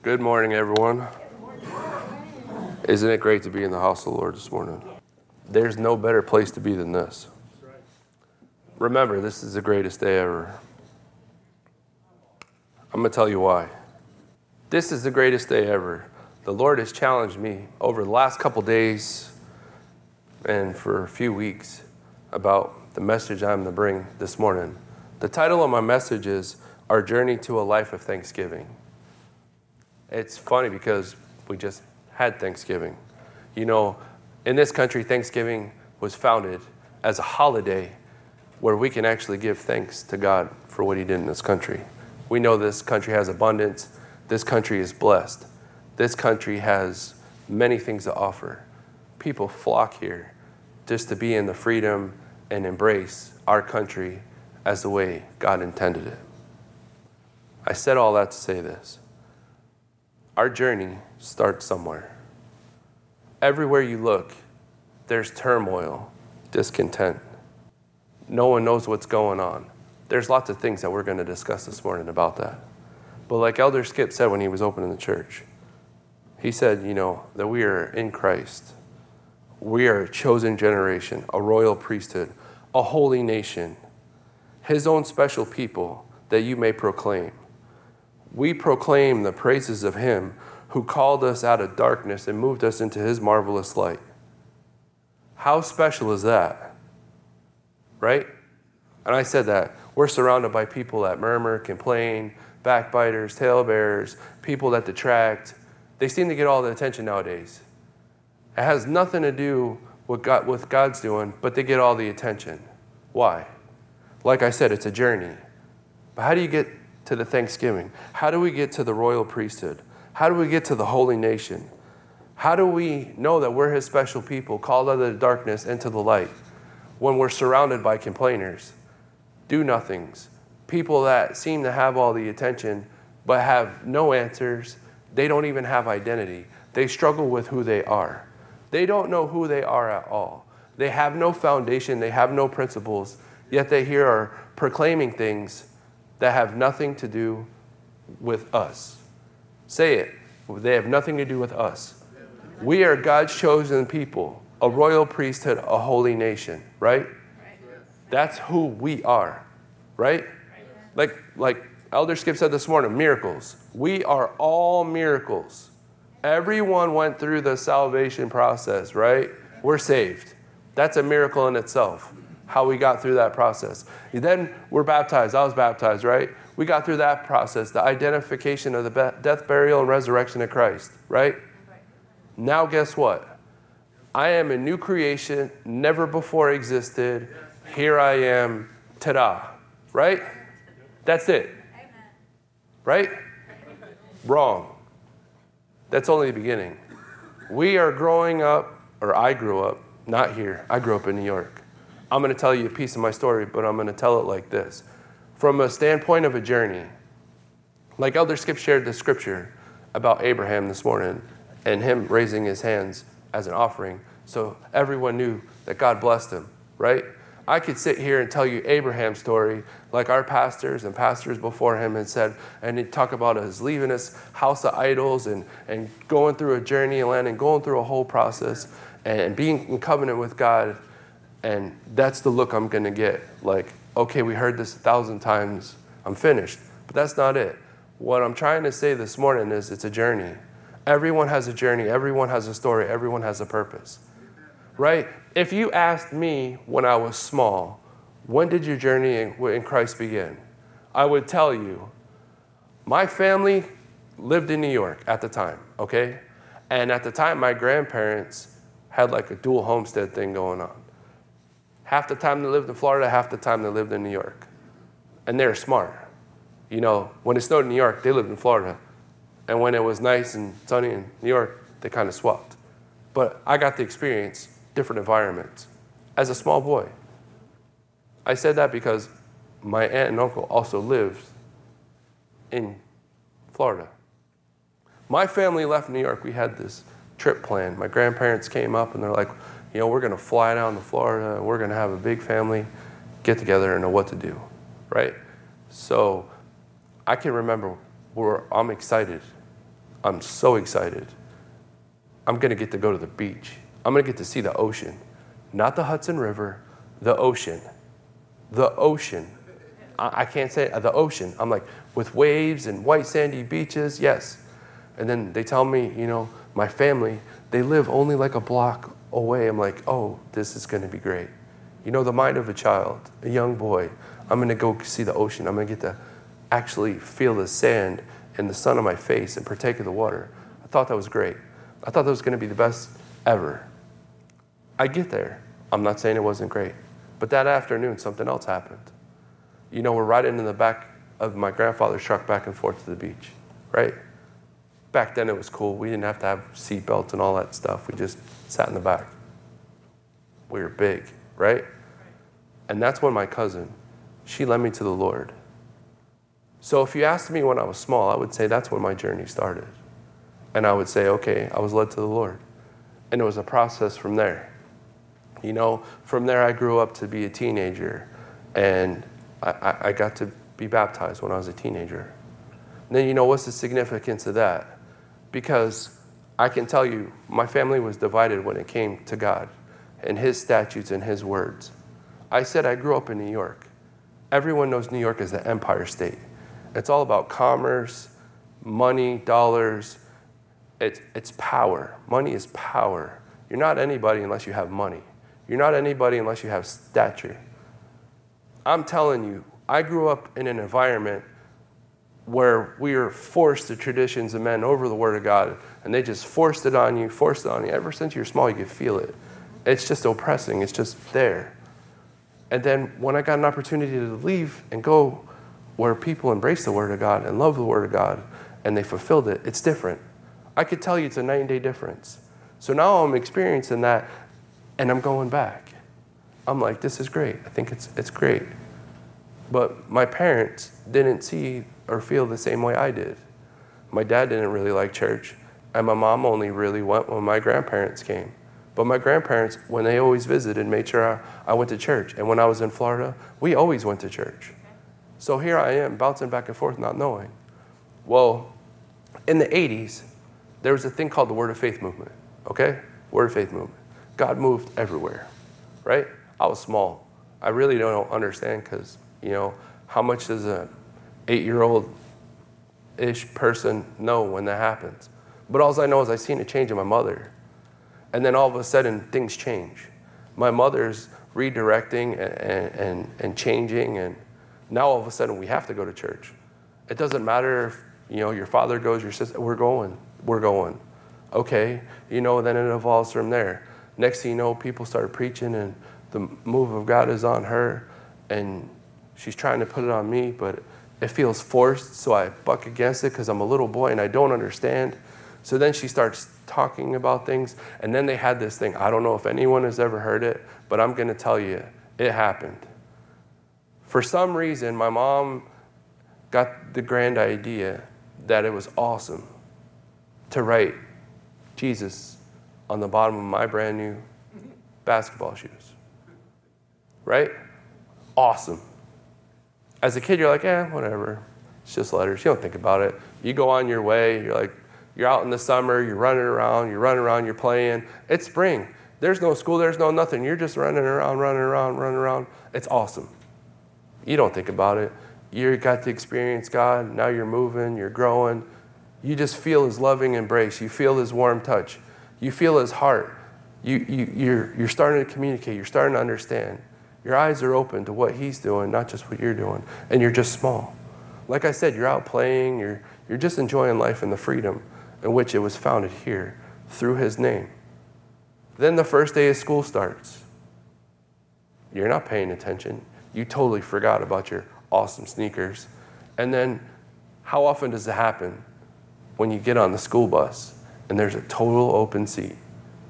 Good morning, everyone. Isn't it great to be in the house of the Lord this morning? There's no better place to be than this. Remember, this is the greatest day ever. I'm going to tell you why. This is the greatest day ever. The Lord has challenged me over the last couple days and for a few weeks about the message I'm going to bring this morning. The title of my message is Our Journey to a Life of Thanksgiving. It's funny because we just had Thanksgiving. You know, in this country, Thanksgiving was founded as a holiday where we can actually give thanks to God for what He did in this country. We know this country has abundance, this country is blessed, this country has many things to offer. People flock here just to be in the freedom and embrace our country as the way God intended it. I said all that to say this. Our journey starts somewhere. Everywhere you look, there's turmoil, discontent. No one knows what's going on. There's lots of things that we're going to discuss this morning about that. But like Elder Skip said when he was opening the church, he said, you know, that we are in Christ. We are a chosen generation, a royal priesthood, a holy nation, his own special people that you may proclaim. We proclaim the praises of him who called us out of darkness and moved us into his marvelous light. How special is that? Right? And I said that. We're surrounded by people that murmur, complain, backbiters, talebearers, people that detract. They seem to get all the attention nowadays. It has nothing to do with God, with God's doing, but they get all the attention. Why? Like I said, it's a journey. But how do you get to the Thanksgiving? How do we get to the royal priesthood? How do we get to the holy nation? How do we know that we're his special people, called out of the darkness into the light, when we're surrounded by complainers, do nothings, people that seem to have all the attention but have no answers? They don't even have identity. They struggle with who they are. They don't know who they are at all. They have no foundation, they have no principles, yet they here are proclaiming things that have nothing to do with us. Say it. They have nothing to do with us. We are God's chosen people, a royal priesthood, a holy nation, right? That's who we are, right? Like, like Elder Skip said this morning miracles. We are all miracles. Everyone went through the salvation process, right? We're saved. That's a miracle in itself, how we got through that process. Then we're baptized. I was baptized, right? we got through that process, the identification of the death, burial, and resurrection of Christ, right? Now, guess what? I am a new creation, never before existed. Here I am, ta da, right? That's it. Right? Wrong. That's only the beginning. We are growing up, or I grew up, not here, I grew up in New York. I'm going to tell you a piece of my story, but I'm going to tell it like this from a standpoint of a journey, like Elder Skip shared the scripture about Abraham this morning and him raising his hands as an offering, so everyone knew that God blessed him, right? I could sit here and tell you Abraham's story, like our pastors and pastors before him had said, and he'd talk about his leaving his house of idols and, and going through a journey and land and going through a whole process and being in covenant with God. And that's the look I'm going to get. Like, okay, we heard this a thousand times, I'm finished. But that's not it. What I'm trying to say this morning is it's a journey. Everyone has a journey, everyone has a story, everyone has a purpose. Right? If you asked me when I was small, when did your journey in Christ begin? I would tell you, my family lived in New York at the time, okay? And at the time, my grandparents had like a dual homestead thing going on. Half the time they lived in Florida, half the time they lived in New York. And they're smart. You know, when it snowed in New York, they lived in Florida. And when it was nice and sunny in New York, they kind of swapped. But I got to experience different environments as a small boy. I said that because my aunt and uncle also lived in Florida. My family left New York. We had this trip planned. My grandparents came up and they're like, you know, we're going to fly down to Florida we're going to have a big family get together and know what to do, right? So I can remember where I'm excited. I'm so excited. I'm going to get to go to the beach. I'm going to get to see the ocean. Not the Hudson River, the ocean. The ocean. I, I can't say the ocean. I'm like, with waves and white sandy beaches, yes. And then they tell me, you know, my family, they live only like a block away. I'm like, oh, this is going to be great. You know, the mind of a child, a young boy. I'm going to go see the ocean. I'm going to get to actually feel the sand and the sun on my face and partake of the water. I thought that was great. I thought that was going to be the best ever. I get there. I'm not saying it wasn't great. But that afternoon, something else happened. You know, we're riding in the back of my grandfather's truck back and forth to the beach, right? Back then it was cool. We didn't have to have seat belts and all that stuff. We just sat in the back. We were big, right? And that's when my cousin, she led me to the Lord. So if you asked me when I was small, I would say that's when my journey started. And I would say, okay, I was led to the Lord. And it was a process from there. You know, from there I grew up to be a teenager. And I, I got to be baptized when I was a teenager. And then, you know, what's the significance of that? Because I can tell you, my family was divided when it came to God and His statutes and His words. I said I grew up in New York. Everyone knows New York is the Empire State. It's all about commerce, money, dollars. It's, it's power. Money is power. You're not anybody unless you have money. You're not anybody unless you have stature. I'm telling you, I grew up in an environment where we were forced the traditions of men over the Word of God, and they just forced it on you, forced it on you. Ever since you're small, you can feel it. It's just oppressing, it's just there. And then when I got an opportunity to leave and go where people embrace the Word of God and love the Word of God and they fulfilled it, it's different. I could tell you it's a night and day difference. So now I'm experiencing that and I'm going back. I'm like, this is great. I think it's, it's great. But my parents didn't see or feel the same way I did. My dad didn't really like church, and my mom only really went when my grandparents came. But my grandparents, when they always visited, made sure I, I went to church. And when I was in Florida, we always went to church. So here I am, bouncing back and forth, not knowing. Well, in the 80s, there was a thing called the Word of Faith movement, okay? Word of Faith movement. God moved everywhere, right? I was small. I really don't understand because, you know, how much does a eight year old ish person know when that happens? But all I know is I seen a change in my mother. And then all of a sudden, things change. My mother's redirecting and, and, and changing, and now all of a sudden we have to go to church. It doesn't matter if you know your father goes, your sister, we're going, we're going. Okay, you know, then it evolves from there. Next thing you know, people start preaching, and the move of God is on her, and she's trying to put it on me, but it feels forced, so I buck against it because I'm a little boy and I don't understand. So then she starts talking about things, and then they had this thing. I don't know if anyone has ever heard it, but I'm going to tell you it happened. For some reason, my mom got the grand idea that it was awesome to write Jesus on the bottom of my brand new basketball shoes. Right? Awesome. As a kid, you're like, eh, whatever. It's just letters. You don't think about it. You go on your way. You're like, you're out in the summer, you're running around, you're running around, you're playing. It's spring. There's no school, there's no nothing. You're just running around, running around, running around. It's awesome. You don't think about it. You got to experience God. Now you're moving, you're growing. You just feel His loving embrace. You feel His warm touch. You feel His heart. You, you, you're, you're starting to communicate. You're starting to understand. Your eyes are open to what He's doing, not just what you're doing. And you're just small. Like I said, you're out playing, you're, you're just enjoying life and the freedom in which it was founded here through His name. Then the first day of school starts. You're not paying attention. You totally forgot about your awesome sneakers. And then, how often does it happen when you get on the school bus and there's a total open seat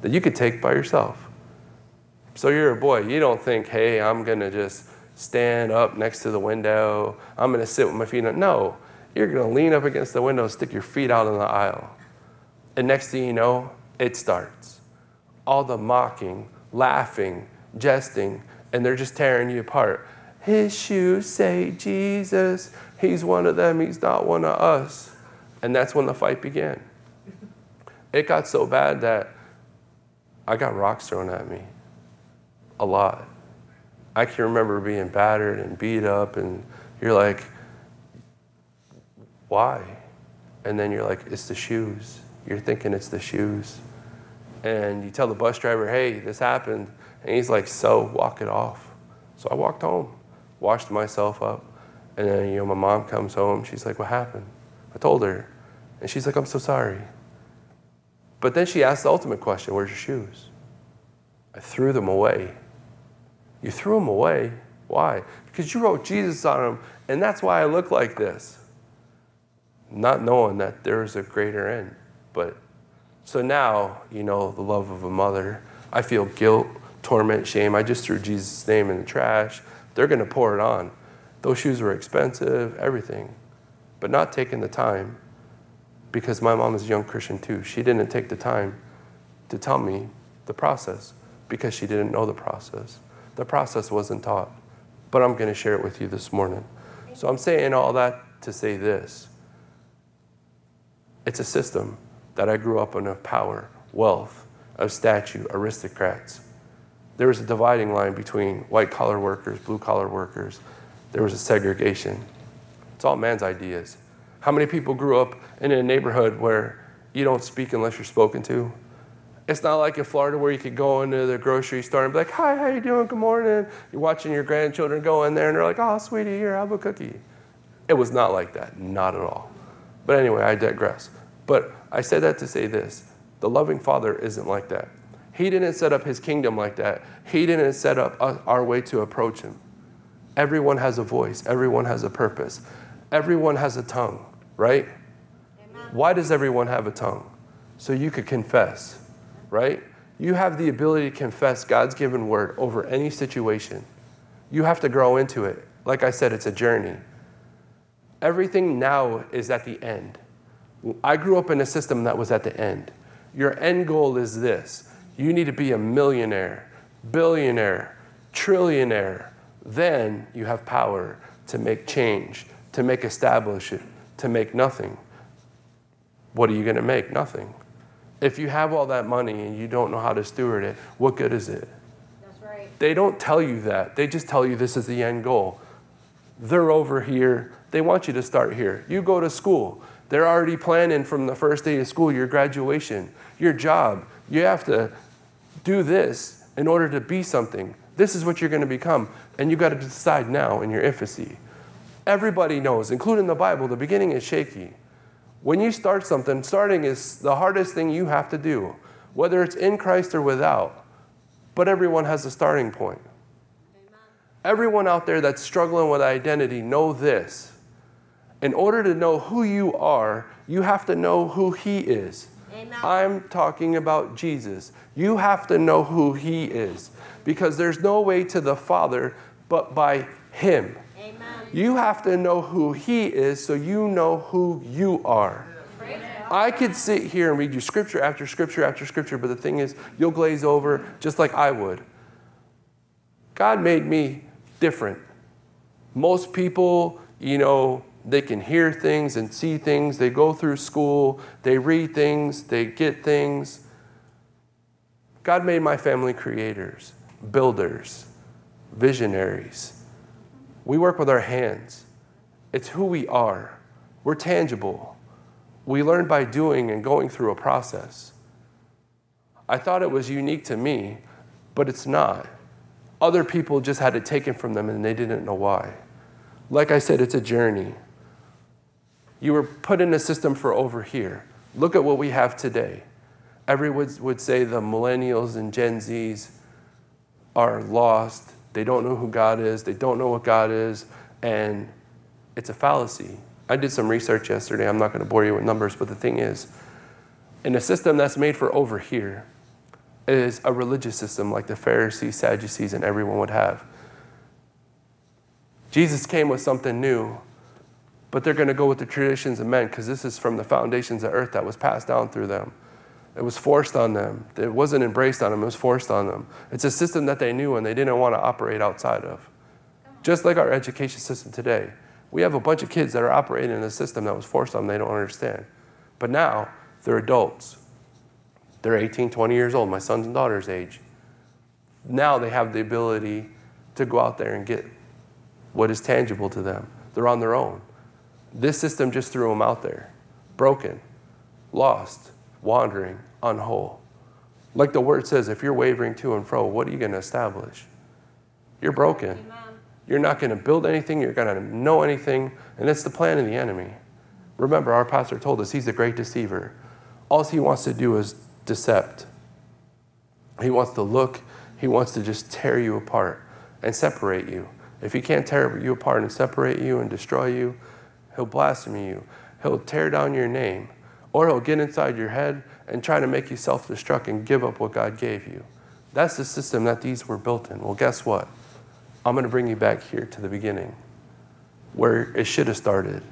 that you could take by yourself? So you're a boy. You don't think, hey, I'm going to just stand up next to the window. I'm going to sit with my feet on. No, you're going to lean up against the window, stick your feet out in the aisle. And next thing you know, it starts. All the mocking, laughing, jesting, and they're just tearing you apart. His shoes say Jesus. He's one of them. He's not one of us. And that's when the fight began. It got so bad that I got rocks thrown at me a lot. I can remember being battered and beat up, and you're like, why? And then you're like, it's the shoes. You're thinking it's the shoes. And you tell the bus driver, hey, this happened. And he's like, so walk it off. So I walked home, washed myself up. And then, you know, my mom comes home. She's like, what happened? I told her. And she's like, I'm so sorry. But then she asked the ultimate question Where's your shoes? I threw them away. You threw them away. Why? Because you wrote Jesus on them, and that's why I look like this. Not knowing that there is a greater end. But so now, you know, the love of a mother, I feel guilt, torment, shame. I just threw Jesus' name in the trash. They're going to pour it on. Those shoes were expensive, everything, but not taking the time because my mom is a young Christian too. She didn't take the time to tell me the process because she didn't know the process. The process wasn't taught, but I'm going to share it with you this morning. So I'm saying all that to say this it's a system that I grew up in of power, wealth, of statue, aristocrats. There was a dividing line between white collar workers, blue collar workers. There was a segregation. It's all man's ideas. How many people grew up in a neighborhood where you don't speak unless you're spoken to? It's not like in Florida where you could go into the grocery store and be like, "Hi, how you doing? Good morning." You're watching your grandchildren go in there and they're like, "Oh, sweetie, here, have a cookie." It was not like that, not at all. But anyway, I digress. But I said that to say this: the loving Father isn't like that. He didn't set up His kingdom like that. He didn't set up our way to approach Him. Everyone has a voice. Everyone has a purpose. Everyone has a tongue right? Amen. Why does everyone have a tongue? So you could confess, right? You have the ability to confess God's given word over any situation. You have to grow into it. Like I said, it's a journey. Everything now is at the end. I grew up in a system that was at the end. Your end goal is this you need to be a millionaire, billionaire, trillionaire. Then you have power to make change, to make establish it, to make nothing. What are you going to make? Nothing. If you have all that money and you don't know how to steward it, what good is it? That's right. They don't tell you that. They just tell you this is the end goal. They're over here. They want you to start here. You go to school. They're already planning from the first day of school your graduation, your job. You have to do this in order to be something. This is what you're going to become. And you've got to decide now in your infancy. Everybody knows, including the Bible, the beginning is shaky. When you start something, starting is the hardest thing you have to do, whether it's in Christ or without. But everyone has a starting point. Amen. Everyone out there that's struggling with identity know this. In order to know who you are, you have to know who he is. Amen. I'm talking about Jesus. You have to know who he is because there's no way to the Father but by him. You have to know who He is so you know who you are. I could sit here and read you scripture after scripture after scripture, but the thing is, you'll glaze over just like I would. God made me different. Most people, you know, they can hear things and see things. They go through school, they read things, they get things. God made my family creators, builders, visionaries. We work with our hands. It's who we are. We're tangible. We learn by doing and going through a process. I thought it was unique to me, but it's not. Other people just had it taken from them and they didn't know why. Like I said, it's a journey. You were put in a system for over here. Look at what we have today. Everyone would say the millennials and Gen Zs are lost, they don't know who God is. They don't know what God is. And it's a fallacy. I did some research yesterday. I'm not going to bore you with numbers, but the thing is, in a system that's made for over here, is a religious system like the Pharisees, Sadducees, and everyone would have. Jesus came with something new, but they're going to go with the traditions of men because this is from the foundations of earth that was passed down through them. It was forced on them. It wasn't embraced on them, it was forced on them. It's a system that they knew and they didn't want to operate outside of. Just like our education system today. We have a bunch of kids that are operating in a system that was forced on them they don't understand. But now they're adults. They're 18, 20 years old, my son's and daughter's age. Now they have the ability to go out there and get what is tangible to them. They're on their own. This system just threw them out there, broken, lost, wandering, unwhole. Like the word says, if you're wavering to and fro, what are you going to establish? You're broken. Amen. You're not going to build anything, you're going to know anything, and it's the plan of the enemy. Remember, our pastor told us he's a great deceiver. All he wants to do is decept. He wants to look, he wants to just tear you apart and separate you. If he can't tear you apart and separate you and destroy you, he'll blaspheme you. He'll tear down your name. Or he'll get inside your head and try to make you self destruct and give up what God gave you. That's the system that these were built in. Well, guess what? I'm going to bring you back here to the beginning where it should have started.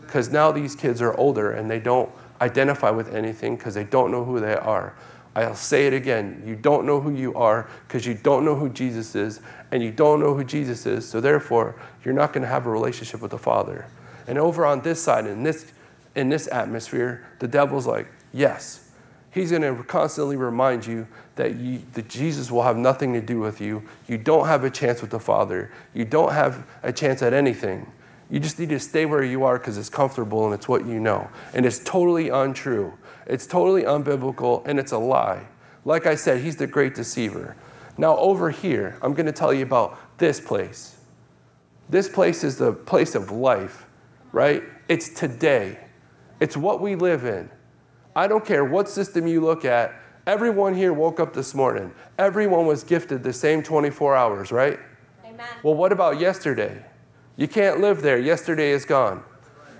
Because now these kids are older and they don't identify with anything because they don't know who they are. I'll say it again. You don't know who you are because you don't know who Jesus is, and you don't know who Jesus is, so therefore, you're not going to have a relationship with the Father. And over on this side, in this, in this atmosphere, the devil's like, yes. He's going to constantly remind you that, you that Jesus will have nothing to do with you. You don't have a chance with the Father. You don't have a chance at anything. You just need to stay where you are because it's comfortable and it's what you know. And it's totally untrue. It's totally unbiblical and it's a lie. Like I said, he's the great deceiver. Now, over here, I'm going to tell you about this place. This place is the place of life, right? It's today, it's what we live in. I don't care what system you look at, everyone here woke up this morning. Everyone was gifted the same 24 hours, right? Amen. Well, what about yesterday? You can't live there. Yesterday is gone.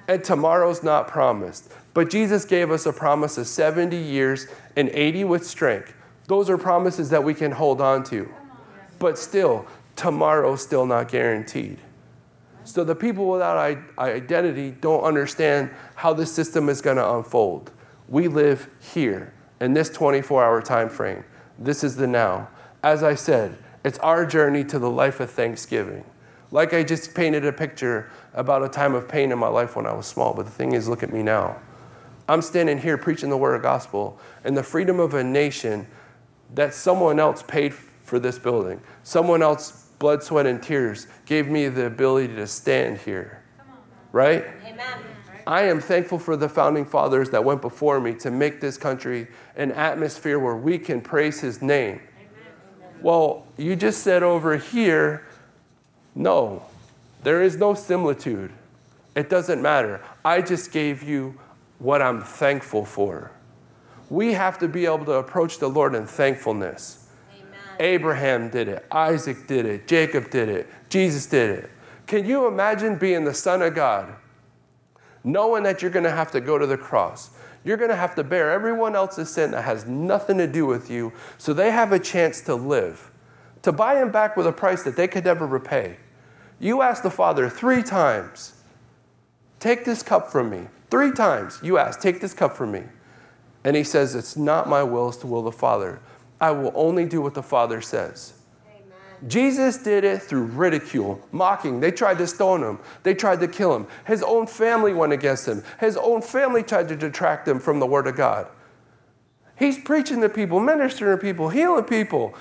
And tomorrow's not promised. But Jesus gave us a promise of 70 years and 80 with strength. Those are promises that we can hold on to. But still, tomorrow's still not guaranteed. So the people without identity don't understand how this system is going to unfold. We live here in this 24 hour time frame. This is the now. As I said, it's our journey to the life of thanksgiving. Like I just painted a picture about a time of pain in my life when I was small, but the thing is, look at me now. I'm standing here preaching the word of gospel and the freedom of a nation that someone else paid for this building. Someone else, blood, sweat, and tears, gave me the ability to stand here. Right? Amen. I am thankful for the founding fathers that went before me to make this country an atmosphere where we can praise his name. Well, you just said over here, no, there is no similitude. It doesn't matter. I just gave you what I'm thankful for. We have to be able to approach the Lord in thankfulness. Abraham did it, Isaac did it, Jacob did it, Jesus did it. Can you imagine being the Son of God, knowing that you're going to have to go to the cross? You're going to have to bear everyone else's sin that has nothing to do with you so they have a chance to live, to buy him back with a price that they could never repay. You asked the Father three times, Take this cup from me. Three times you ask, Take this cup from me. And he says, It's not my will, it's the will of the Father. I will only do what the Father says. Amen. Jesus did it through ridicule, mocking. They tried to stone him, they tried to kill him. His own family went against him, his own family tried to detract him from the Word of God. He's preaching to people, ministering to people, healing people.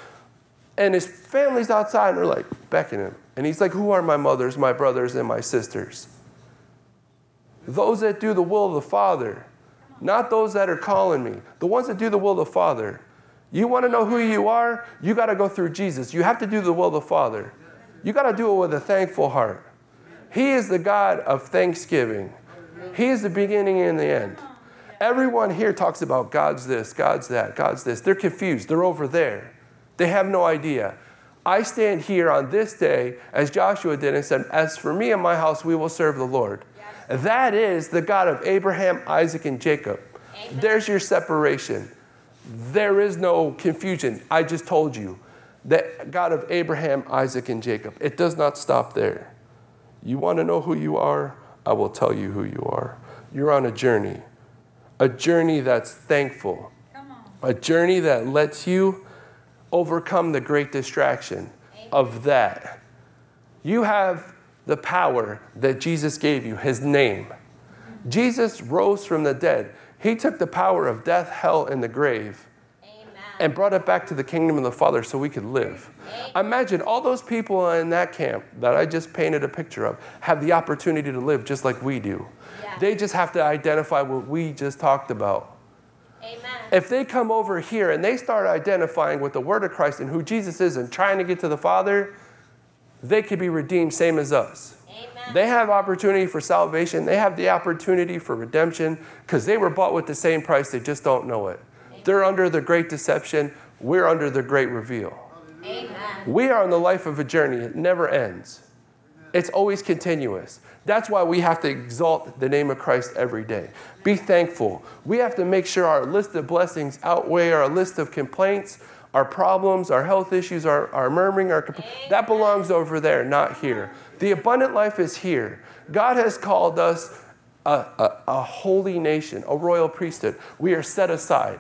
And his family's outside and they're like beckoning him. And he's like, Who are my mothers, my brothers, and my sisters? Those that do the will of the Father, not those that are calling me, the ones that do the will of the Father. You want to know who you are? You got to go through Jesus. You have to do the will of the Father. You got to do it with a thankful heart. He is the God of thanksgiving. He is the beginning and the end. Everyone here talks about God's this, God's that, God's this. They're confused. They're over there. They have no idea. I stand here on this day, as Joshua did, and said, As for me and my house, we will serve the Lord. That is the God of Abraham, Isaac, and Jacob. Amen. There's your separation. There is no confusion. I just told you that God of Abraham, Isaac, and Jacob. It does not stop there. You want to know who you are? I will tell you who you are. You're on a journey, a journey that's thankful, a journey that lets you overcome the great distraction of that. You have the power that Jesus gave you, his name. Jesus rose from the dead. He took the power of death, hell, and the grave and brought it back to the kingdom of the Father so we could live. Imagine all those people in that camp that I just painted a picture of have the opportunity to live just like we do. They just have to identify what we just talked about. Amen. If they come over here and they start identifying with the Word of Christ and who Jesus is and trying to get to the Father, they could be redeemed same as us. Amen. They have opportunity for salvation. They have the opportunity for redemption because they were bought with the same price. They just don't know it. They're under the great deception. We're under the great reveal. Amen. We are on the life of a journey. It never ends. It's always continuous. That's why we have to exalt the name of Christ every day. Be thankful. We have to make sure our list of blessings outweigh our list of complaints, our problems, our health issues, our, our murmuring, our compl- that belongs over there, not here. The abundant life is here. God has called us a, a, a holy nation, a royal priesthood. We are set aside.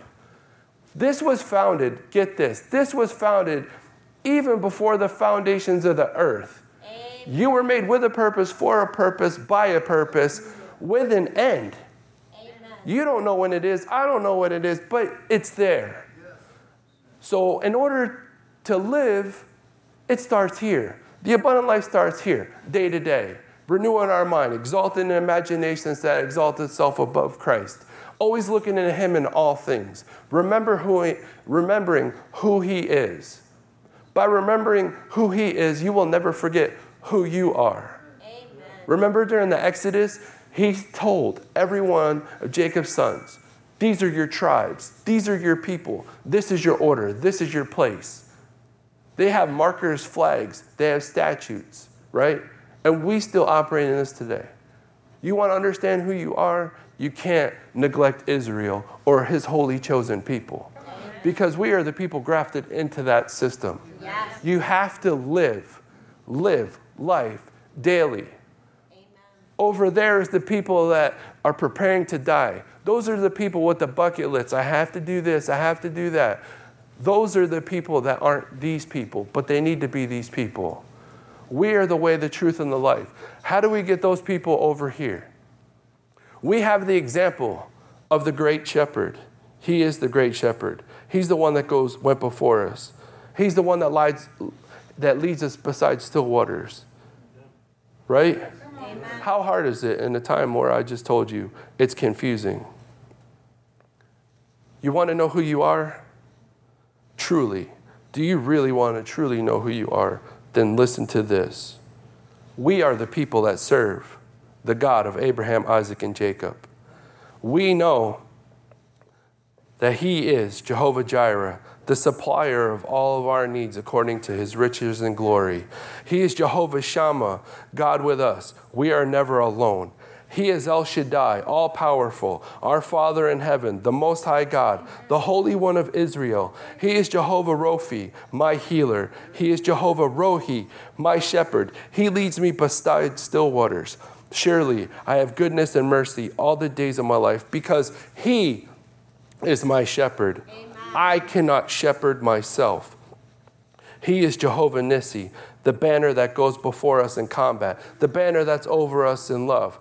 This was founded, get this, this was founded even before the foundations of the earth. Amen. You were made with a purpose, for a purpose, by a purpose, with an end. Amen. You don't know when it is, I don't know what it is, but it's there. So, in order to live, it starts here. The abundant life starts here, day to day. Renewing our mind, exalting the imaginations that exalt itself above Christ. Always looking at Him in all things. Remember who he, remembering who He is. By remembering who He is, you will never forget who you are. Amen. Remember during the Exodus, he told every one of Jacob's sons, These are your tribes, these are your people, this is your order, this is your place. They have markers, flags, they have statutes, right? And we still operate in this today. You want to understand who you are? You can't neglect Israel or his holy chosen people because we are the people grafted into that system. Yes. You have to live, live life daily. Amen. Over there is the people that are preparing to die. Those are the people with the bucket lists. I have to do this, I have to do that. Those are the people that aren't these people, but they need to be these people. We are the way, the truth, and the life. How do we get those people over here? We have the example of the great shepherd. He is the great shepherd. He's the one that goes went before us. He's the one that leads that leads us beside still waters. Right? Amen. How hard is it in a time where I just told you it's confusing? You want to know who you are? Truly. Do you really want to truly know who you are? Then listen to this. We are the people that serve the God of Abraham, Isaac, and Jacob. We know that He is Jehovah Jireh, the supplier of all of our needs according to His riches and glory. He is Jehovah Shammah, God with us. We are never alone. He is El Shaddai, all powerful, our Father in heaven, the Most High God, the Holy One of Israel. He is Jehovah Rophi, my healer. He is Jehovah Rohi, my shepherd. He leads me beside still waters. Surely I have goodness and mercy all the days of my life because He is my shepherd. I cannot shepherd myself. He is Jehovah Nissi, the banner that goes before us in combat, the banner that's over us in love.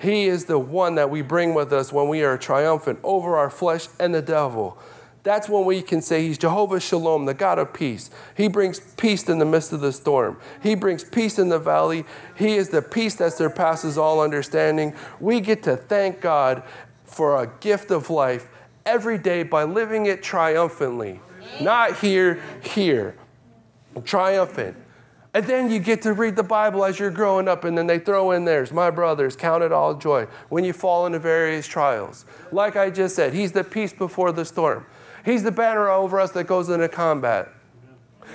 He is the one that we bring with us when we are triumphant over our flesh and the devil. That's when we can say He's Jehovah Shalom, the God of peace. He brings peace in the midst of the storm. He brings peace in the valley. He is the peace that surpasses all understanding. We get to thank God for a gift of life every day by living it triumphantly. Not here, here. Triumphant. And then you get to read the Bible as you're growing up, and then they throw in theirs, my brothers, count it all joy when you fall into various trials. Like I just said, He's the peace before the storm. He's the banner over us that goes into combat.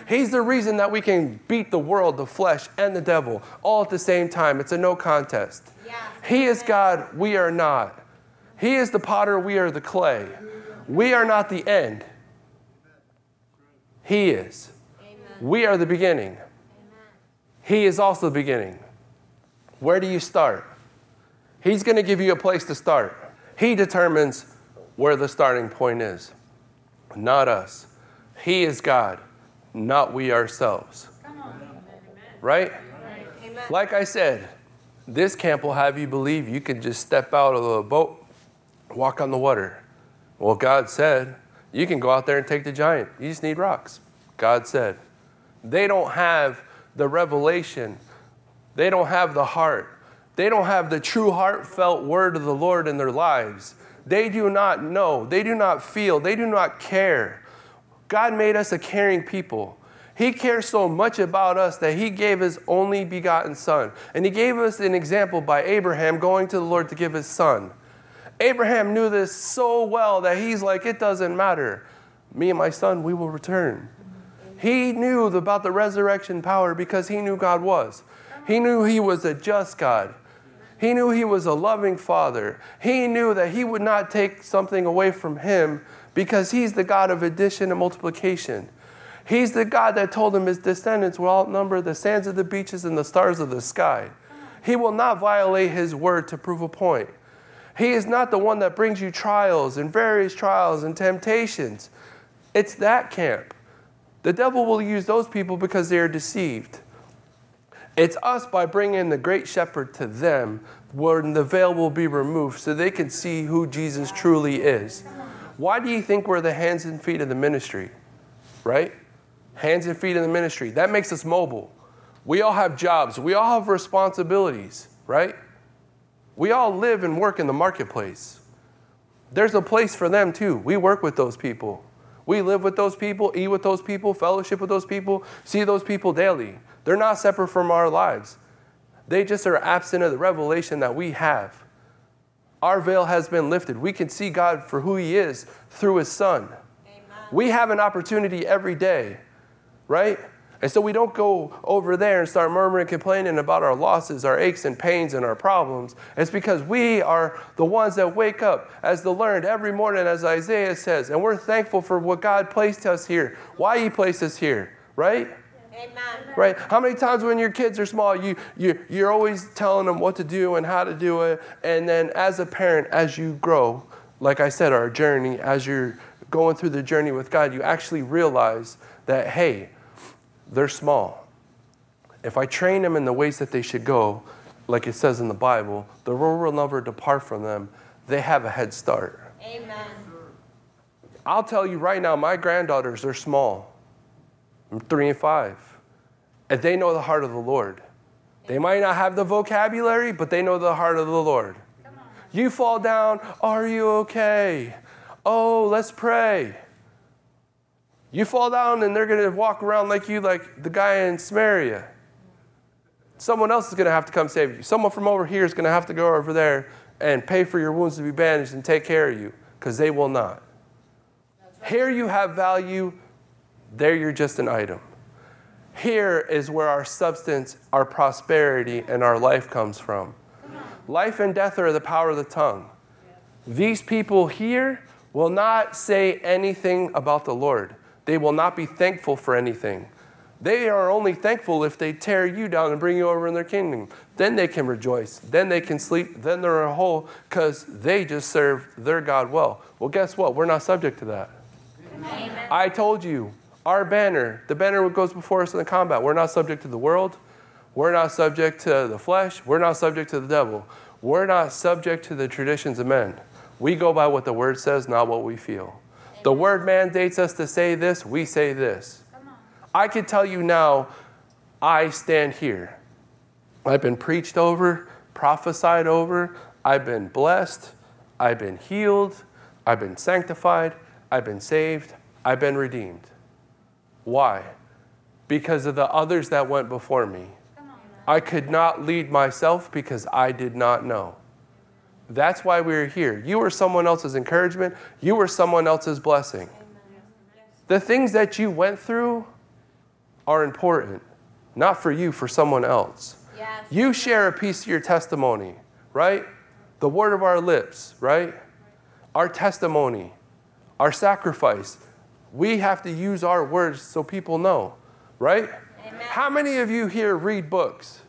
He's the reason that we can beat the world, the flesh, and the devil all at the same time. It's a no contest. Yes. He is God, we are not. He is the potter, we are the clay. We are not the end. He is. Amen. We are the beginning. Amen. He is also the beginning. Where do you start? He's going to give you a place to start. He determines where the starting point is, not us. He is God, not we ourselves. Right? Amen. Like I said, this camp will have you believe you can just step out of the boat, walk on the water. Well, God said, You can go out there and take the giant. You just need rocks. God said. They don't have the revelation, they don't have the heart, they don't have the true heartfelt word of the Lord in their lives. They do not know, they do not feel, they do not care. God made us a caring people. He cares so much about us that He gave His only begotten Son. And He gave us an example by Abraham going to the Lord to give His Son. Abraham knew this so well that he's like, it doesn't matter. Me and my son, we will return. He knew about the resurrection power because he knew God was. He knew He was a just God. He knew He was a loving Father. He knew that He would not take something away from Him because He's the God of addition and multiplication. He's the God that told him his descendants will outnumber the sands of the beaches and the stars of the sky. He will not violate his word to prove a point. He is not the one that brings you trials and various trials and temptations. It's that camp. The devil will use those people because they are deceived. It's us by bringing the great shepherd to them when the veil will be removed so they can see who Jesus truly is. Why do you think we're the hands and feet of the ministry? Right? hands and feet in the ministry. That makes us mobile. We all have jobs, we all have responsibilities, right? We all live and work in the marketplace. There's a place for them too. We work with those people. We live with those people, eat with those people, fellowship with those people, see those people daily. They're not separate from our lives. They just are absent of the revelation that we have. Our veil has been lifted. We can see God for who He is through His Son. Amen. We have an opportunity every day right? And so we don't go over there and start murmuring, complaining about our losses, our aches and pains, and our problems. It's because we are the ones that wake up as the learned every morning, as Isaiah says, and we're thankful for what God placed us here, why He placed us here, right? Amen. Right? How many times when your kids are small, you, you, you're always telling them what to do and how to do it. And then as a parent, as you grow, like I said, our journey, as you're going through the journey with God, you actually realize that, hey, they're small. If I train them in the ways that they should go, like it says in the Bible, the world will never depart from them. They have a head start. Amen. I'll tell you right now, my granddaughters are small. I'm three and five. And they know the heart of the Lord. They might not have the vocabulary, but they know the heart of the Lord. You fall down, are you okay? Oh, let's pray. You fall down and they're going to walk around like you, like the guy in Samaria. Someone else is going to have to come save you. Someone from over here is going to have to go over there and pay for your wounds to be bandaged and take care of you because they will not. Right. Here you have value, there you're just an item. Here is where our substance, our prosperity, and our life comes from. Life and death are the power of the tongue. These people here will not say anything about the Lord they will not be thankful for anything. They are only thankful if they tear you down and bring you over in their kingdom. Then they can rejoice. Then they can sleep. Then they're a whole because they just serve their God well. Well, guess what? We're not subject to that. Amen. I told you, our banner, the banner that goes before us in the combat. We're not subject to the world. We're not subject to the flesh. We're not subject to the devil. We're not subject to the traditions of men. We go by what the word says, not what we feel. The word mandates us to say this, we say this. I can tell you now, I stand here. I've been preached over, prophesied over, I've been blessed, I've been healed, I've been sanctified, I've been saved, I've been redeemed. Why? Because of the others that went before me. I could not lead myself because I did not know. That's why we're here. You are someone else's encouragement, you are someone else's blessing. The things that you went through are important, not for you, for someone else. Yes. You share a piece of your testimony, right? The word of our lips, right? Our testimony, our sacrifice. We have to use our words so people know, right? Amen. How many of you here read books?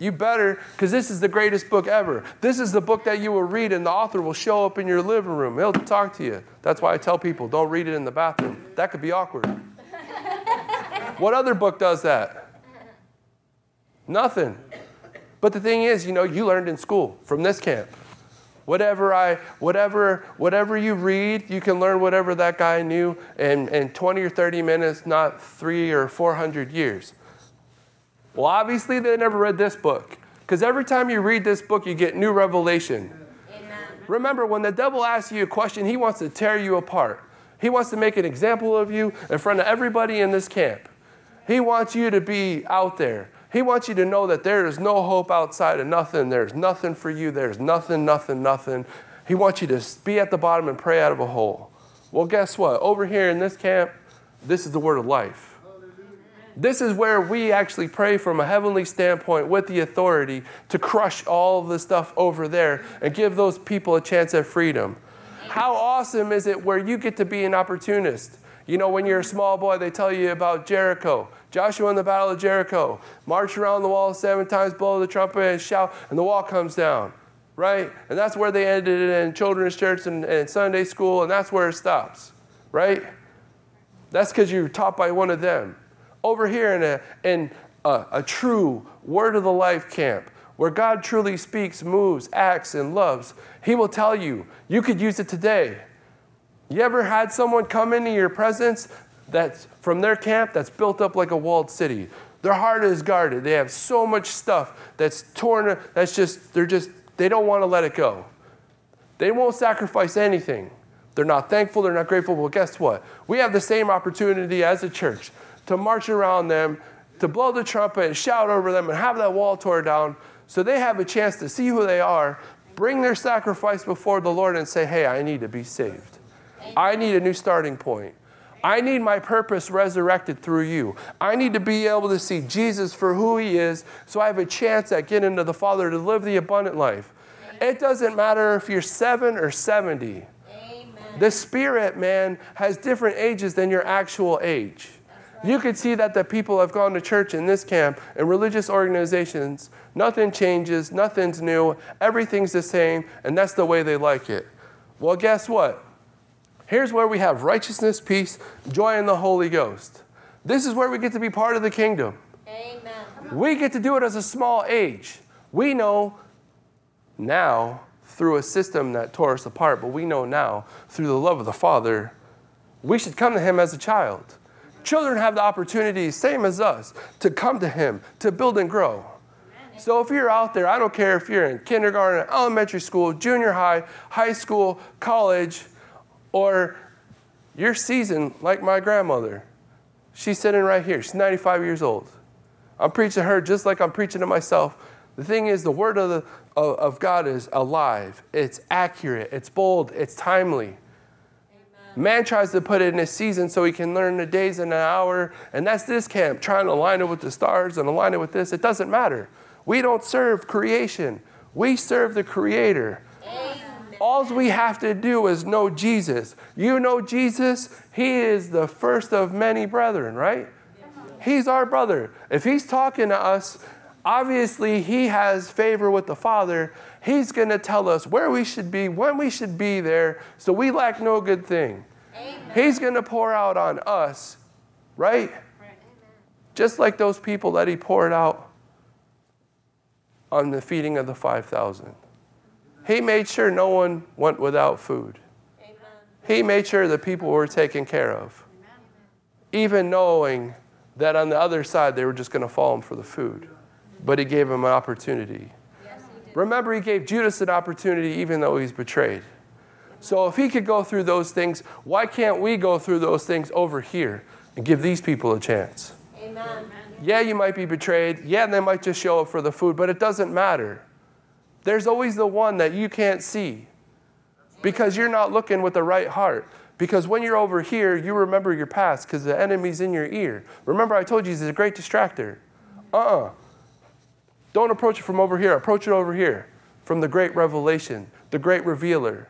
You better, because this is the greatest book ever. This is the book that you will read, and the author will show up in your living room. He'll talk to you. That's why I tell people don't read it in the bathroom. That could be awkward. what other book does that? Nothing. But the thing is, you know, you learned in school from this camp. Whatever I, whatever, whatever you read, you can learn whatever that guy knew in, in 20 or 30 minutes, not three or 400 years. Well, obviously they never read this book. Because every time you read this book, you get new revelation. Amen. Remember, when the devil asks you a question, he wants to tear you apart. He wants to make an example of you in front of everybody in this camp. He wants you to be out there. He wants you to know that there is no hope outside of nothing. There's nothing for you. There's nothing, nothing, nothing. He wants you to be at the bottom and pray out of a hole. Well, guess what? Over here in this camp, this is the word of life. This is where we actually pray from a heavenly standpoint with the authority to crush all of the stuff over there and give those people a chance at freedom. How awesome is it where you get to be an opportunist? You know, when you're a small boy, they tell you about Jericho. Joshua in the Battle of Jericho. March around the wall seven times, blow the trumpet, and shout, and the wall comes down. Right? And that's where they ended it in children's church and, and Sunday school, and that's where it stops. Right? That's because you're taught by one of them. Over here in a, in a, a true word of the life camp, where God truly speaks, moves, acts, and loves, He will tell you, you could use it today. You ever had someone come into your presence that's from their camp that's built up like a walled city? Their heart is guarded. They have so much stuff that's torn, that's just, they're just, they don't want to let it go. They won't sacrifice anything. They're not thankful, they're not grateful. Well, guess what? We have the same opportunity as a church to march around them, to blow the trumpet and shout over them and have that wall torn down so they have a chance to see who they are, bring their sacrifice before the Lord and say, hey, I need to be saved. I need a new starting point. I need my purpose resurrected through you. I need to be able to see Jesus for who he is so I have a chance at getting to the Father to live the abundant life. It doesn't matter if you're seven or 70. Amen. The spirit, man, has different ages than your actual age. You could see that the people have gone to church in this camp and religious organizations. Nothing changes, nothing's new, everything's the same, and that's the way they like it. Well, guess what? Here's where we have righteousness, peace, joy in the Holy Ghost. This is where we get to be part of the kingdom. Amen. We get to do it as a small age. We know now through a system that tore us apart, but we know now through the love of the Father, we should come to Him as a child. Children have the opportunity, same as us, to come to Him, to build and grow. So if you're out there, I don't care if you're in kindergarten, elementary school, junior high, high school, college, or you're seasoned like my grandmother. She's sitting right here. She's 95 years old. I'm preaching to her just like I'm preaching to myself. The thing is, the word of, the, of, of God is alive, it's accurate, it's bold, it's timely. Man tries to put it in a season so he can learn the days and an hour, and that's this camp, trying to align it with the stars and align it with this. It doesn't matter. We don't serve creation, we serve the Creator. All we have to do is know Jesus. You know Jesus, He is the first of many brethren, right? He's our brother. If He's talking to us, obviously He has favor with the Father. He's going to tell us where we should be, when we should be there, so we lack no good thing. He's going to pour out on us, right? Just like those people that He poured out on the feeding of the 5,000. He made sure no one went without food. Amen. He made sure the people were taken care of, even knowing that on the other side they were just going to fall him for the food. But he gave him an opportunity. Yes, he did. Remember, he gave Judas an opportunity even though he's betrayed. So if he could go through those things, why can't we go through those things over here and give these people a chance? Amen. Yeah, you might be betrayed. Yeah, they might just show up for the food, but it doesn't matter. There's always the one that you can't see because you're not looking with the right heart. Because when you're over here, you remember your past because the enemy's in your ear. Remember, I told you he's a great distractor. Uh uh-uh. uh. Do not approach it from over here. Approach it over here from the great revelation, the great revealer.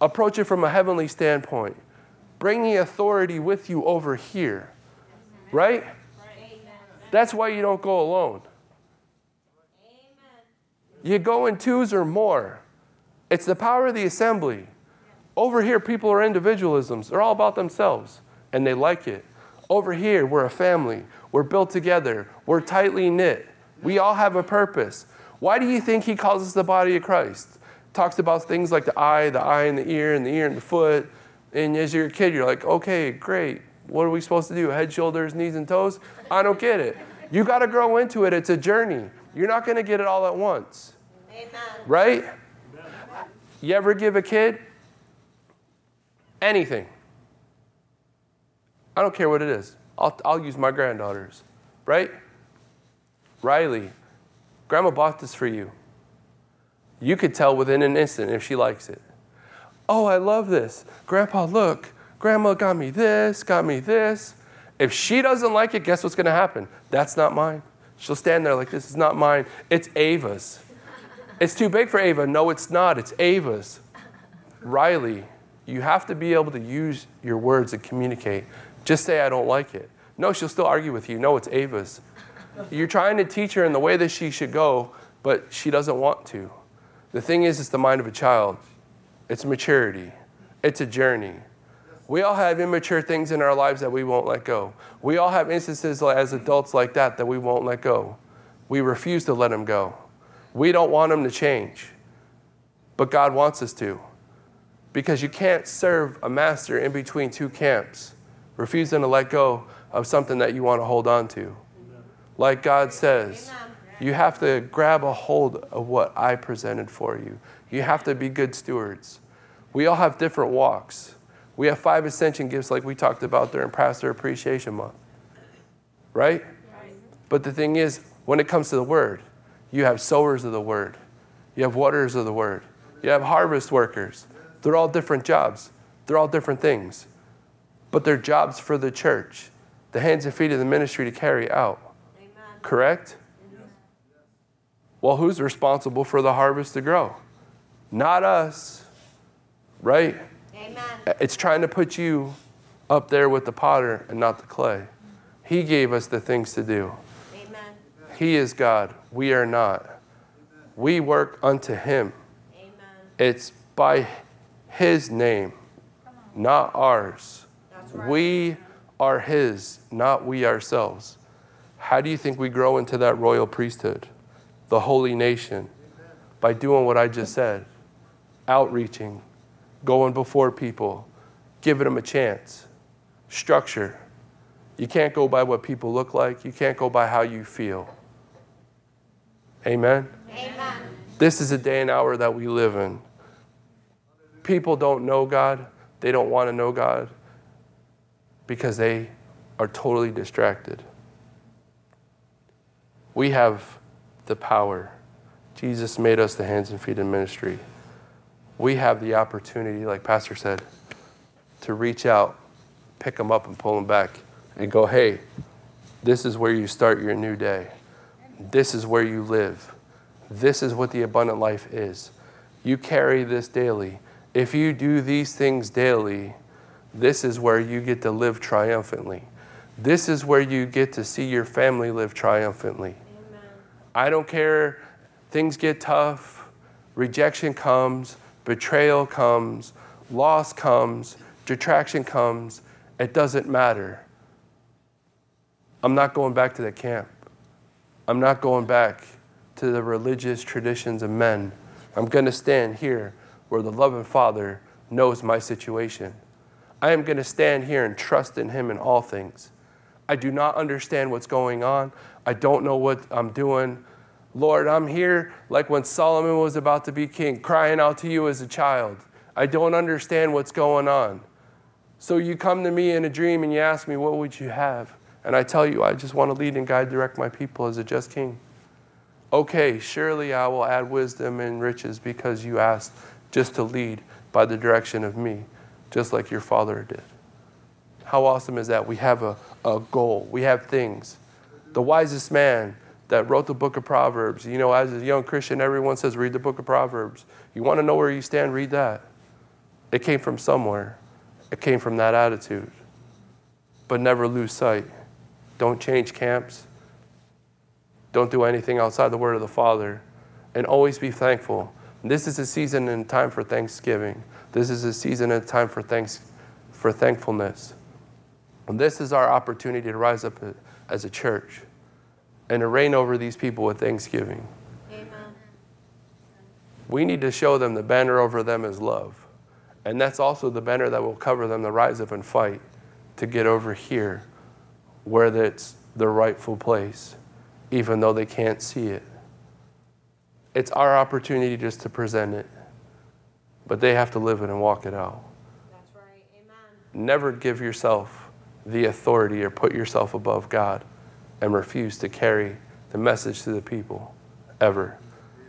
Approach it from a heavenly standpoint. Bring the authority with you over here. Right? That's why you don't go alone. Amen. You go in twos or more. It's the power of the assembly. Over here, people are individualisms. They're all about themselves, and they like it. Over here, we're a family. We're built together. We're tightly knit. We all have a purpose. Why do you think he calls us the body of Christ? talks about things like the eye, the eye and the ear, and the ear and the foot. And as you're a kid, you're like, okay, great. What are we supposed to do? Head, shoulders, knees, and toes? I don't get it. You got to grow into it. It's a journey. You're not going to get it all at once, Amen. right? You ever give a kid anything? I don't care what it is. I'll, I'll use my granddaughters, right? Riley, grandma bought this for you. You could tell within an instant if she likes it. Oh, I love this. Grandpa, look, grandma got me this, got me this. If she doesn't like it, guess what's going to happen? That's not mine. She'll stand there like, this is not mine. It's Ava's. It's too big for Ava. No, it's not. It's Ava's. Riley, you have to be able to use your words and communicate. Just say, I don't like it. No, she'll still argue with you. No, it's Ava's. You're trying to teach her in the way that she should go, but she doesn't want to. The thing is, it's the mind of a child, it's maturity, it's a journey. We all have immature things in our lives that we won't let go. We all have instances as adults like that that we won't let go. We refuse to let them go. We don't want them to change, but God wants us to. Because you can't serve a master in between two camps, refusing to let go of something that you want to hold on to. Like God says, you have to grab a hold of what I presented for you. You have to be good stewards. We all have different walks. We have five ascension gifts, like we talked about during Pastor Appreciation Month, right? But the thing is, when it comes to the Word, you have sowers of the Word, you have waterers of the Word, you have harvest workers. They're all different jobs, they're all different things, but they're jobs for the church, the hands and feet of the ministry to carry out. Correct? Well, who's responsible for the harvest to grow? Not us, right? Amen. It's trying to put you up there with the potter and not the clay. He gave us the things to do. Amen. He is God. We are not. We work unto Him. Amen. It's by His name, not ours. That's right. We are His, not we ourselves. How do you think we grow into that royal priesthood, the holy nation? By doing what I just said outreaching, going before people, giving them a chance, structure. You can't go by what people look like, you can't go by how you feel. Amen? Amen. This is a day and hour that we live in. People don't know God, they don't want to know God because they are totally distracted. We have the power. Jesus made us the hands and feet in ministry. We have the opportunity, like Pastor said, to reach out, pick them up, and pull them back and go, hey, this is where you start your new day. This is where you live. This is what the abundant life is. You carry this daily. If you do these things daily, this is where you get to live triumphantly. This is where you get to see your family live triumphantly. I don't care, things get tough, rejection comes, betrayal comes, loss comes, detraction comes. It doesn't matter. I'm not going back to the camp. I'm not going back to the religious traditions of men. I'm going to stand here where the loving Father knows my situation. I am going to stand here and trust in Him in all things. I do not understand what's going on. I don't know what I'm doing. Lord, I'm here like when Solomon was about to be king, crying out to you as a child. I don't understand what's going on. So you come to me in a dream and you ask me, What would you have? And I tell you, I just want to lead and guide, direct my people as a just king. Okay, surely I will add wisdom and riches because you asked just to lead by the direction of me, just like your father did. How awesome is that? We have a, a goal, we have things. The wisest man that wrote the book of Proverbs, you know, as a young Christian, everyone says, read the book of Proverbs. You want to know where you stand? Read that. It came from somewhere, it came from that attitude. But never lose sight. Don't change camps. Don't do anything outside the word of the Father. And always be thankful. This is a season and time for thanksgiving. This is a season and time for thanks for thankfulness. And this is our opportunity to rise up as a church and to reign over these people with thanksgiving. Amen. We need to show them the banner over them is love. And that's also the banner that will cover them to rise up and fight to get over here where it's the rightful place, even though they can't see it. It's our opportunity just to present it, but they have to live it and walk it out. That's right. Amen. Never give yourself the authority or put yourself above God and refuse to carry the message to the people ever.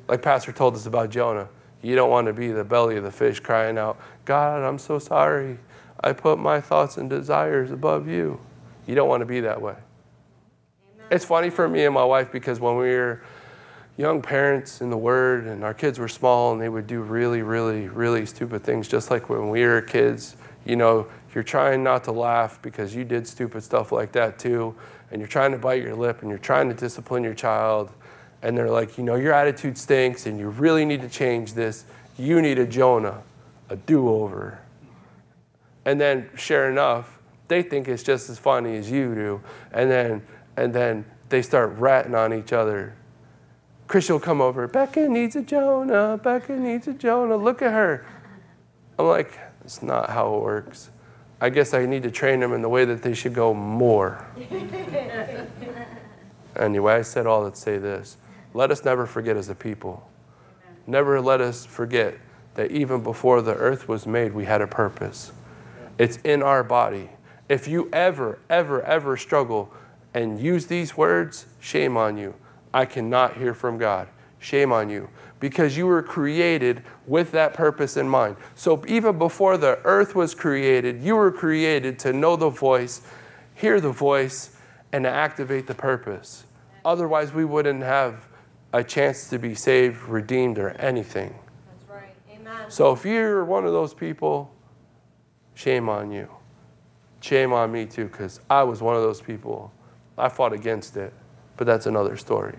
Like Pastor told us about Jonah, you don't want to be the belly of the fish crying out, God, I'm so sorry. I put my thoughts and desires above you. You don't want to be that way. Amen. It's funny for me and my wife because when we were young parents in the Word and our kids were small and they would do really, really, really stupid things, just like when we were kids, you know, you're trying not to laugh because you did stupid stuff like that too, and you're trying to bite your lip and you're trying to discipline your child, and they're like, you know, your attitude stinks and you really need to change this. You need a Jonah, a do over. And then, sure enough, they think it's just as funny as you do. And then, and then they start ratting on each other. Christian will come over, Becca needs a Jonah, Becca needs a Jonah, look at her. I'm like, it's not how it works. I guess I need to train them in the way that they should go more. anyway, I said all that say this. Let us never forget as a people. Never let us forget that even before the earth was made, we had a purpose. It's in our body. If you ever, ever, ever struggle and use these words, shame on you. I cannot hear from God. Shame on you. Because you were created with that purpose in mind. So even before the earth was created, you were created to know the voice, hear the voice, and to activate the purpose. Otherwise, we wouldn't have a chance to be saved, redeemed, or anything. That's right. Amen. So if you're one of those people, shame on you. Shame on me too, because I was one of those people. I fought against it, but that's another story.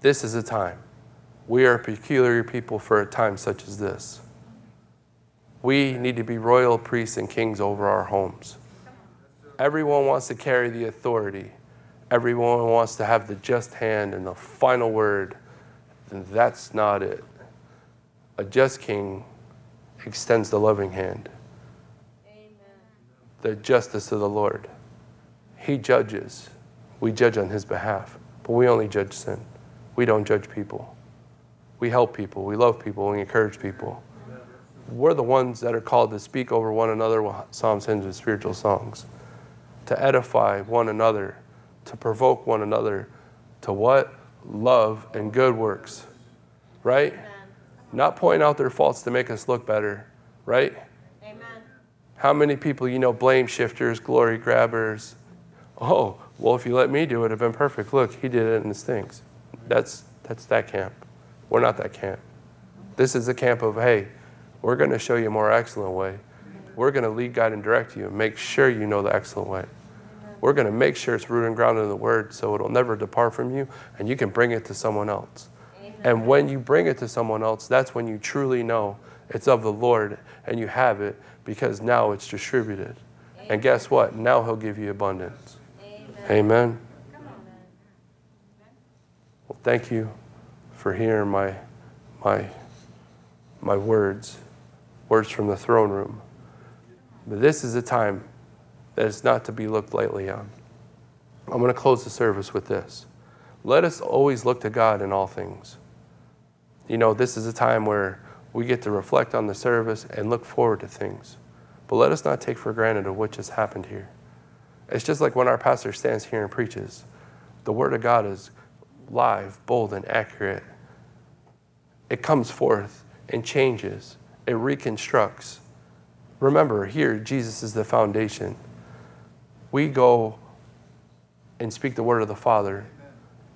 This is a time. We are a peculiar people for a time such as this. We need to be royal priests and kings over our homes. Everyone wants to carry the authority. Everyone wants to have the just hand and the final word. And that's not it. A just king extends the loving hand, Amen. the justice of the Lord. He judges. We judge on his behalf, but we only judge sin. We don't judge people. We help people. We love people. We encourage people. We're the ones that are called to speak over one another with psalms, hymns, and spiritual songs, to edify one another, to provoke one another to what? Love and good works, right? Amen. Not point out their faults to make us look better, right? Amen. How many people you know blame shifters, glory grabbers? Oh, well, if you let me do it, it'd have been perfect. Look, he did it and it stinks. That's that's that camp. We're not that camp. This is the camp of hey, we're going to show you a more excellent way. We're going to lead, guide, and direct you and make sure you know the excellent way. We're going to make sure it's rooted and grounded in the Word so it'll never depart from you and you can bring it to someone else. Amen. And when you bring it to someone else, that's when you truly know it's of the Lord and you have it because now it's distributed. And guess what? Now He'll give you abundance. Amen. Amen. Thank you for hearing my, my, my words, words from the throne room. But this is a time that is not to be looked lightly on. I'm going to close the service with this. Let us always look to God in all things. You know, this is a time where we get to reflect on the service and look forward to things. But let us not take for granted of what just happened here. It's just like when our pastor stands here and preaches. The Word of God is live, bold, and accurate. It comes forth and changes, it reconstructs. Remember, here, Jesus is the foundation. We go and speak the word of the Father,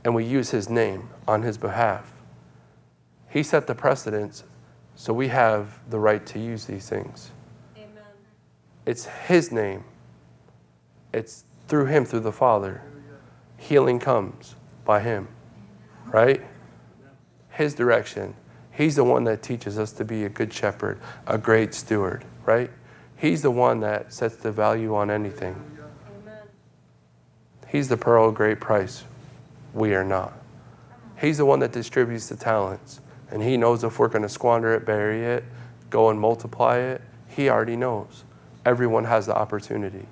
and we use his name on his behalf. He set the precedence, so we have the right to use these things. Amen. It's his name, it's through him, through the Father. Healing comes by him, right? His direction. He's the one that teaches us to be a good shepherd, a great steward, right? He's the one that sets the value on anything. Amen. He's the pearl of great price. We are not. He's the one that distributes the talents. And He knows if we're going to squander it, bury it, go and multiply it. He already knows. Everyone has the opportunity.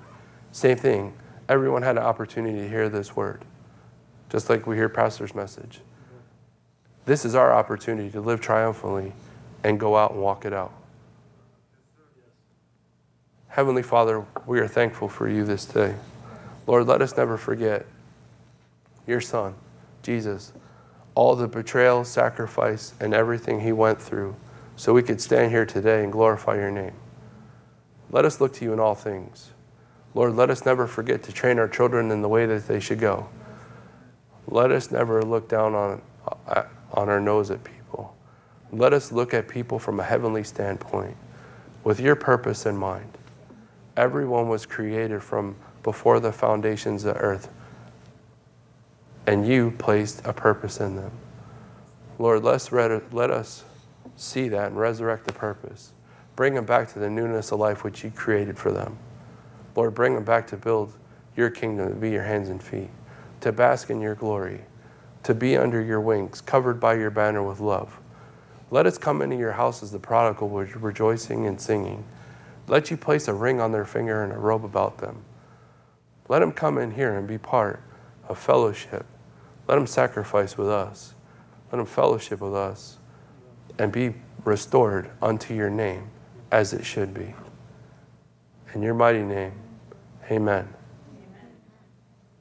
Same thing. Everyone had an opportunity to hear this word, just like we hear Pastor's message. This is our opportunity to live triumphantly and go out and walk it out. Heavenly Father, we are thankful for you this day. Lord, let us never forget your Son, Jesus, all the betrayal, sacrifice, and everything he went through so we could stand here today and glorify your name. Let us look to you in all things. Lord, let us never forget to train our children in the way that they should go. Let us never look down on, uh, on our nose at people. Let us look at people from a heavenly standpoint with your purpose in mind. Everyone was created from before the foundations of earth, and you placed a purpose in them. Lord, let's let us see that and resurrect the purpose. Bring them back to the newness of life which you created for them. Lord, bring them back to build your kingdom, to be your hands and feet, to bask in your glory, to be under your wings, covered by your banner with love. Let us come into your house as the prodigal, rejoicing and singing. Let you place a ring on their finger and a robe about them. Let them come in here and be part of fellowship. Let them sacrifice with us. Let them fellowship with us and be restored unto your name as it should be. In your mighty name, amen.